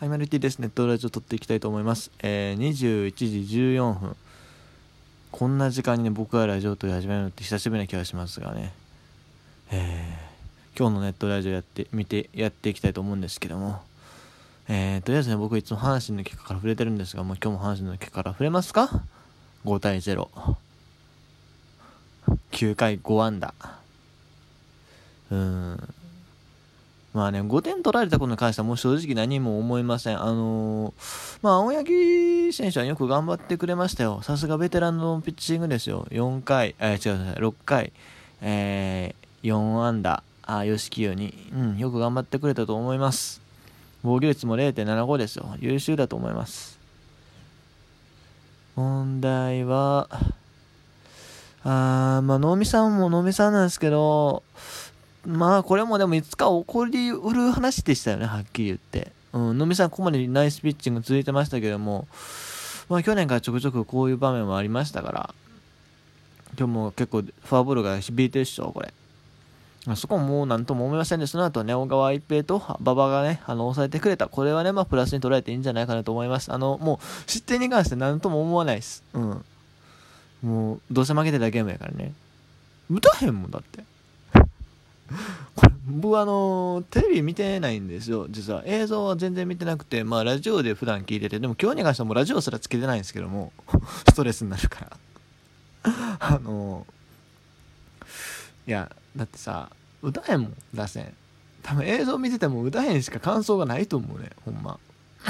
はい、マルティです。ネットラジオ撮っていきたいと思います。えー、21時14分。こんな時間にね、僕がラジオ撮り始めるのって久しぶりな気がしますがね。えー、今日のネットラジオやって、見て、やっていきたいと思うんですけども。えー、とりあえずね、僕いつも阪神の結果から触れてるんですが、もう今日も阪神の結果から触れますか ?5 対0。9回5安打。うーん。まあね、5点取られたことに関してはもう正直何も思いません。あのー、まあ、青柳選手はよく頑張ってくれましたよ。さすがベテランのピッチングですよ。4回、えー、違う、6回、えー、4安打、あ、吉清に、うん、よく頑張ってくれたと思います。防御率も0.75ですよ。優秀だと思います。問題は、あーまあ、能見さんも能見さんなんですけど、まあこれもでもいつか起こりうる話でしたよね、はっきり言って。うん、野見さんここまでナイスピッチング続いてましたけども、まあ去年からちょくちょくこういう場面もありましたから、今日も結構フォアボールが響いてるっしょ、これ。あそこももう何とも思いませんで、その後ね、小川一平と馬場がね、あの、抑えてくれた。これはね、まあ、プラスに捉えていいんじゃないかなと思います。あの、もう、失点に関して何とも思わないです。うん。もう、どうせ負けてたゲームやからね。打たへんもんだって。これ僕あのテレビ見てないんですよ実は。映像は全然見てなくてまあラジオで普段聞いててでも今日に関してはもうラジオすらつけてないんですけども ストレスになるから。あのいやだってさ歌へんもん打線多分映像見てても歌へんしか感想がないと思うねほんま。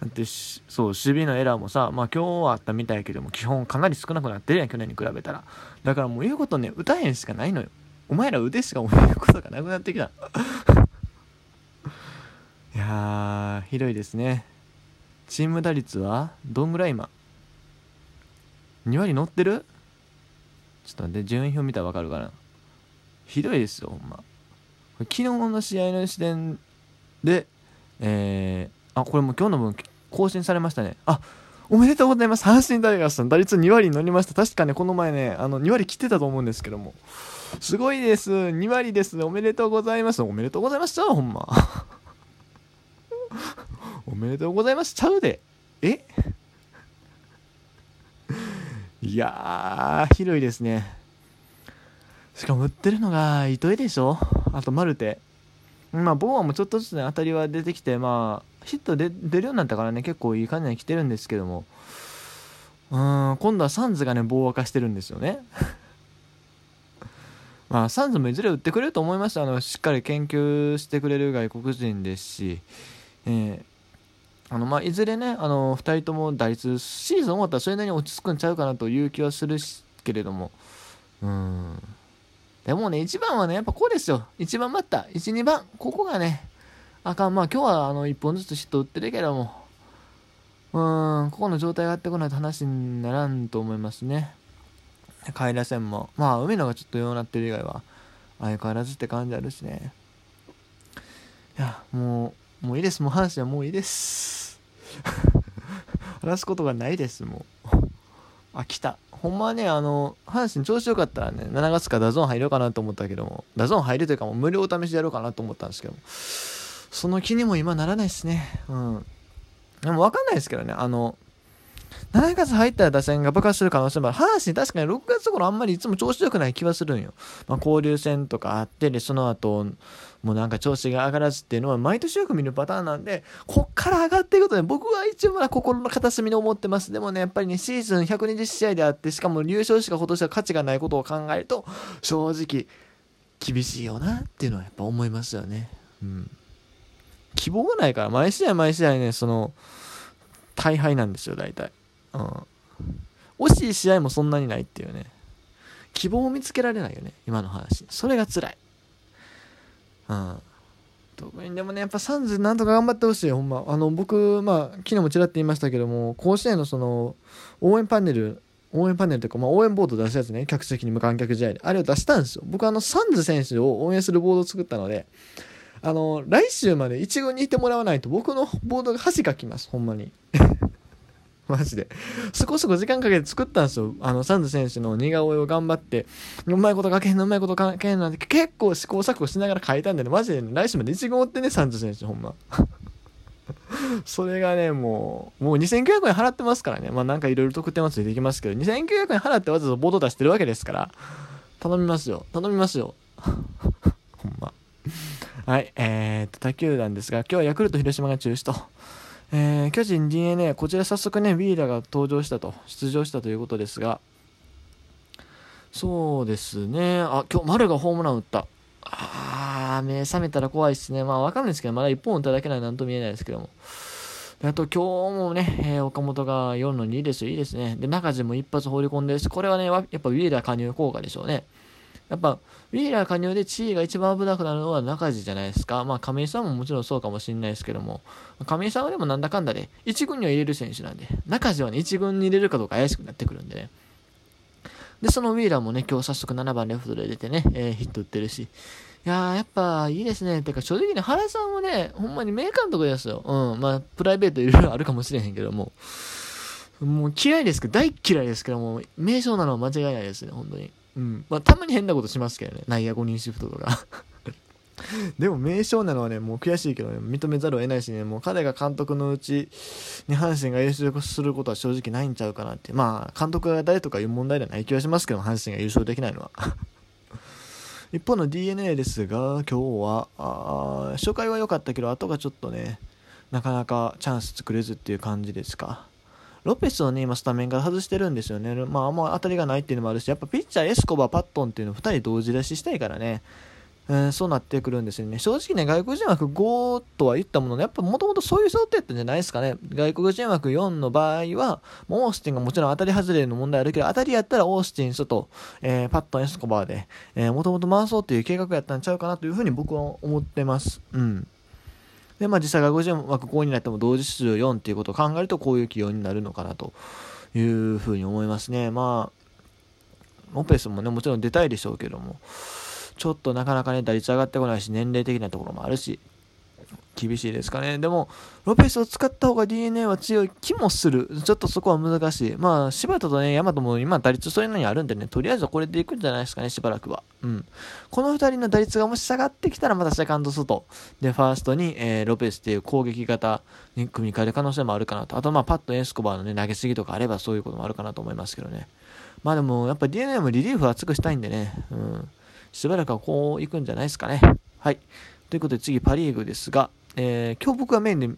だってそう守備のエラーもさまあ今日はあったみたいやけども基本かなり少なくなってるやん去年に比べたら。だからもう言うことね歌へんしかないのよ。お前ら腕しかもえることがなくなってきた。いやーひどいですね。チーム打率はどんぐらい今？2割乗ってる？ちょっと待って順位表見たら分かるかな？ひどいですよほんま。昨日の試合の時点でえー、あこれも今日の分更新されましたね。あおめでとうございます。阪神タイガースさん、打率2割に乗りました。確かね、この前ね、あの、2割切ってたと思うんですけども。すごいです。2割です。おめでとうございます。おめでとうございました。ほんま。おめでとうございます。ちゃうで。え？いやー、ひどいですね。しかも売ってるのが糸井でしょ？あとマルテ。まあ、ボーアもちょっとずつね、当たりは出てきて、まあ、ヒットで出るようになったからね、結構いい感じに来てるんですけども、うん、今度はサンズがね、棒沸かしてるんですよね。まあ、サンズもいずれ打ってくれると思いますあのしっかり研究してくれる外国人ですし、えーあのまあ、いずれね、あの2人とも打率、シーズン終わったらそれなりに落ち着くんちゃうかなという気はするけれども、うん。でもね、1番はね、やっぱこうですよ。1番バッター、1、2番、ここがね、あかん。まあ今日はあの1本ずつヒット打ってるけども、うん、ここの状態があってこないと話にならんと思いますね。下位打線も、まあ海野がちょっとようなってる以外は、相変わらずって感じあるしね。いや、もう、もういいです。もう話はもういいです。話すことがないです、もう。あ、来た。ほんまはね、あの、阪神調子よかったらね、7月から DAZN 入ろうかなと思ったけども、 DAZN 入るというかもう無料お試しでやろうかなと思ったんですけども、その気にも今ならないですね。うん。でも分かんないですけどね、あの、7月入ったら打線が爆発する可能性もある。阪神確かに6月頃あんまりいつも調子良くない気はするんよ。まあ、交流戦とかあって、で、その後、もうなんか調子が上がらずっていうのは毎年よく見るパターンなんで、こっから上がっていくとで僕は一応まだ心の片隅に思ってます。でもね、やっぱりね、シーズン120試合であって、しかも優勝しか今年は価値がないことを考えると、正直、厳しいよなっていうのはやっぱ思いますよね。うん。希望がないから、毎試合毎試合ね、その、大敗なんですよ、大体。うん。惜しい試合もそんなにないっていうね。希望を見つけられないよね、今の話。それが辛い。うん。特にでもね、やっぱサンズなんとか頑張ってほしいよ、ほんま。あの、僕、まあ、昨日もちらっと言いましたけども、甲子園のその、応援パネル、応援パネルというか、まあ、応援ボード出すやつね、客席に無観客試合で。あれを出したんですよ。僕、あの、サンズ選手を応援するボードを作ったので、あの、来週まで1軍にいてもらわないと僕のボードが恥かきます、ほんまに。マジで。そこそこ時間かけて作ったんですよ。あの、サンズ選手の似顔絵を頑張って、うまいこと書けんの、うまいこと書けんなんて結構試行錯誤しながら書いたんでね、マジで、ね、来週まで1軍追ってね、サンズ選手、ほんま。それがね、もう、もう2900円払ってますからね。まあなんかいろいろ特典はついてきますけど、2900円払ってわざわざボード出してるわけですから、頼みますよ。頼みますよ。ほんま。はい、えー、っと、他球団ですが、今日はヤクルト広島が中止と。えー、巨人 DNA、こちら早速ね、ウィーラーが登場したと、出場したということですが、そうですね、あ、今日丸がホームラン打った。あー、目覚めたら怖いっすね。まあわかんですけど、まだ1本打っただけならなんと見えないですけども。あと今日もね、えー、岡本が4の2ですよ。いいですね。で、中地も一発放り込んでるし、これはね、やっぱウィーラー加入効果でしょうね。やっぱ、ウィーラー加入で地位が一番危なくなるのは中地じゃないですか。まあ、亀井さんももちろんそうかもしれないですけども、亀井さんはでもなんだかんだで、1軍には入れる選手なんで、中地はね、1軍に入れるかどうか怪しくなってくるんでね。で、そのウィーラーもね、今日早速7番レフトで出てね、えー、ヒット打ってるし、いやー、やっぱいいですね。てか、正直ね、原さんもね、ほんまに名監督ですよ。うん。まあ、プライベートいろいろあるかもしれへんけども、もう嫌いですけど、大嫌いですけども、名称なのは間違いないですね、本当に。うん。まあ、たまに変なことしますけどね。内野5人シフトとか でも名称なのはね、もう悔しいけどね、認めざるを得ないしね、もう彼が監督のうちに阪神が優勝することは正直ないんちゃうかなって。まあ、監督が誰とかいう問題ではない気はしますけど、阪神が優勝できないのは。一方の d n a ですが、今日は、あ初回は良かったけど、後がちょっとね、なかなかチャンス作れずっていう感じですか。ロペスをね、今スタメンから外してるんですよね。まあ、あんま当たりがないっていうのもあるし、やっぱピッチャー、エスコバ、パットンっていうの2人同時出ししたいからね。えー、そうなってくるんですよね。正直ね、外国人枠5とは言ったものの、やっぱもともとそういう想定ったんじゃないですかね。外国人枠4の場合は、オースティンがもちろん当たり外れの問題あるけど、当たりやったらオースティン、外、えー、パットン、エスコバーで、えー、もともと回そうっていう計画やったんちゃうかなというふうに僕は思ってます。うん。で、まあ実際外国人枠5になっても同時出場4っていうことを考えると、こういう起用になるのかなと。いうふうに思いますね。まあ、オペスもね、もちろん出たいでしょうけども、ちょっとなかなかね、打率上がってこないし、年齢的なところもあるし、厳しいですかね。でも、ロペスを使った方が DNA は強い気もする。ちょっとそこは難しい。まあ、柴田とね、大和も今打率そういうのにあるんでね、とりあえずこれでいくんじゃないですかね、しばらくは。うん。この2人の打率がもし下がってきたら、またセカンド外。で、ファーストに、えー、ロペスっていう攻撃型に組み替える可能性もあるかなと。あと、まあ、パッとエスコバーのね、投げすぎとかあればそういうこともあるかなと思いますけどね。まあでも、やっぱ DNA もリリーフ厚くしたいんでね、うん。しばらくはこういくんじゃないですかね。はい。ということで次、パ・リーグですが、えー、今日僕はメインで、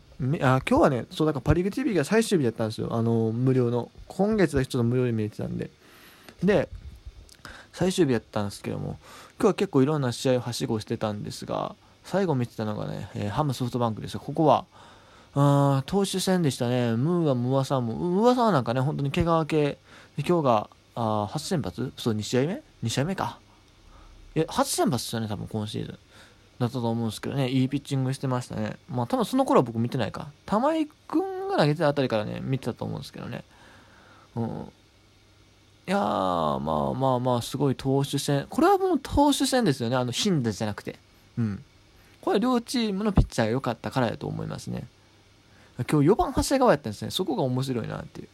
あ今日はね、そうだからパ・リーグ TV が最終日だったんですよ。あの、無料の。今月だけちょっと無料で見れてたんで。で、最終日やったんですけども、今日は結構いろんな試合をはしごしてたんですが、最後見てたのがね、えー、ハムソフトバンクですよ。ここは、あ投手戦でしたね。ムーアムーアさんも、ムーアさんはなんかね、本当に怪我明け、今日があ初先発？そう、2試合目 ?2 試合目か。え、初先発ですよね、多分今シーズン。だったと思うんですけどね、いいピッチングしてましたね。まあ多分その頃は僕見てないか。玉井くんが投げてたあたりからね、見てたと思うんですけどね。うん。いやー、まあまあまあ、すごい投手戦。これはもう投手戦ですよね、あの、頻打じゃなくて。うん。これは両チームのピッチャーが良かったからやと思いますね。今日4番長谷川やったんですね。そこが面白いなっていう。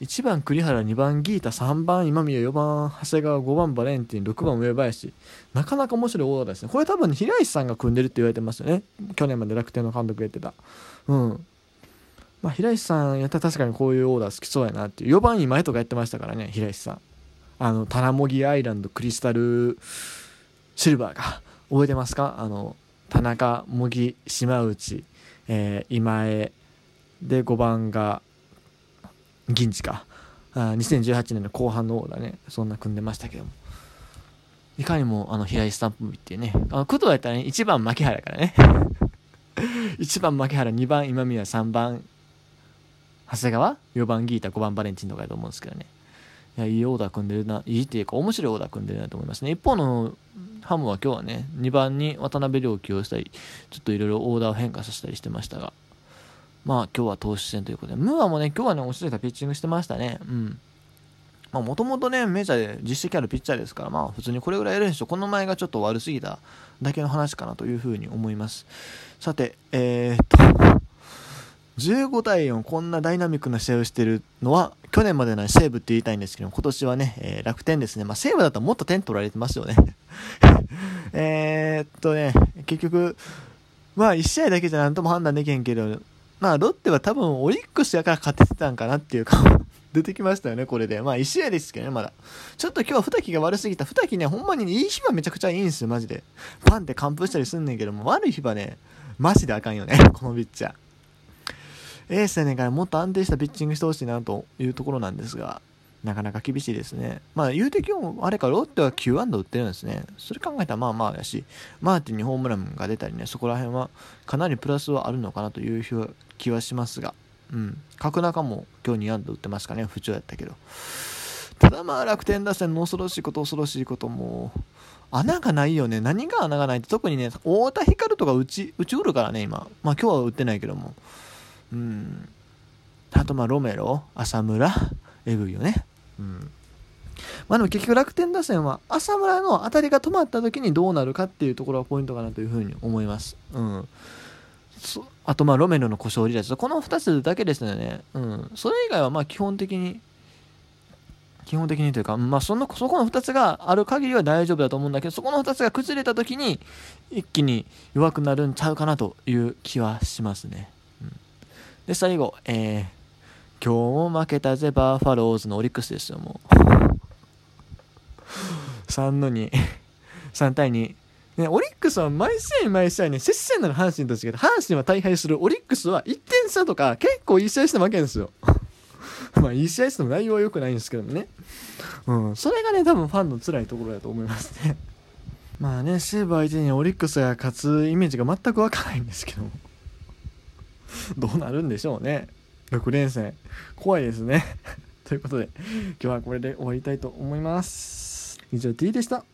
1番栗原、2番ギータ、3番今宮、4番長谷川、5番バレンティン、6番上林。なかなか面白いオーダーですね。これ多分、平石さんが組んでるって言われてますよね。去年まで楽天の監督やってた。うん。まあ、平石さんやったら確かにこういうオーダー好きそうやなっていう。4番今井とかやってましたからね、平石さん。あの、タナモギアイランド、クリスタル、シルバーが。覚えてますか？あの、田中、茂木、島内、えー、今江。で、5番が、銀次か。あ2018年の後半のオーダーね。そんな組んでましたけども。いかにもあの平井スタンプっていうね。あの工藤やったらね1番牧原からね。1番牧原2番今宮3番長谷川？4番ギータ5番バレンチンとかやと思うんですけどね。いやいいオーダー組んでるな。いいっていうか面白いオーダー組んでるなと思いますね。一方のハムは今日はね2番に渡辺亮を起用したりちょっといろいろオーダーを変化させたりしてましたが。まあ今日は投手戦ということで、ムーアもね、今日はね、落ち着いたピッチングしてましたね。うん。まあもともとね、メジャーで実績あるピッチャーですから、まあ普通にこれぐらいやるんでしょ。この前がちょっと悪すぎただけの話かなというふうに思います。さて、えー、っと、15対4、こんなダイナミックな試合をしてるのは、去年までの西武って言いたいんですけど、今年はね、えー、楽天ですね。まあ西武だったらもっと点取られてますよね。えっとね、結局、まあ1試合だけじゃなんとも判断できへんけど、まあロッテは多分オリックスやから勝ててたんかなっていうか 出てきましたよね、これで。まあ、1試合ですけどね、まだ。ちょっと今日は二木が悪すぎた。二木ね、ほんまに、いい日はめちゃくちゃいいんですよ、マジで。パンって完封したりすんねんけども、悪い日はね、マジであかんよね、このピッチャー。エースやねんからもっと安定したピッチングしてほしいなというところなんですが、なかなか厳しいですね。まあ言うて今日、あれか、ロッテは9安打打ってるんですね。それ考えたらまあまあやし、マーティンにホームランが出たりね、そこら辺はかなりプラスはあるのかなという気はしますが、うん。角中も今日2安打打ってますかね、不調やったけど。ただまあ楽天打線の恐ろしいこと恐ろしいことも穴がないよね。何が穴がないって特にね、太田光とか打ち、打ちうるからね、今。まあ今日は打ってないけども。うん。あとまあロメロ、浅村、えぐいよね。うん。まあでも結局楽天打線は浅村の当たりが止まった時にどうなるかっていうところがポイントかなというふうに思います。うん。あとまあロメロの故障離脱この2つだけですよね。うん。それ以外はまあ基本的に基本的にというか、まあ、そのそこの2つがある限りは大丈夫だと思うんだけどそこの2つが崩れた時に一気に弱くなるんちゃうかなという気はしますね。うん、で最後、えー、今日も負けたぜバーファローズのオリックスですよもう3の2 3対2ね、オリックスは毎試合毎試合ね、接戦なの阪神と違って、阪神は大敗する、オリックスは1点差とか結構いい試合して負けんですよ。まあいい試合しても内容は良くないんですけどね。うん、それがね、多分ファンの辛いところだと思いますね。まあね、西武相手にオリックスが勝つイメージが全くわからないんですけど。どうなるんでしょうね。6連戦。怖いですね。ということで、今日はこれで終わりたいと思います。以上 T でした。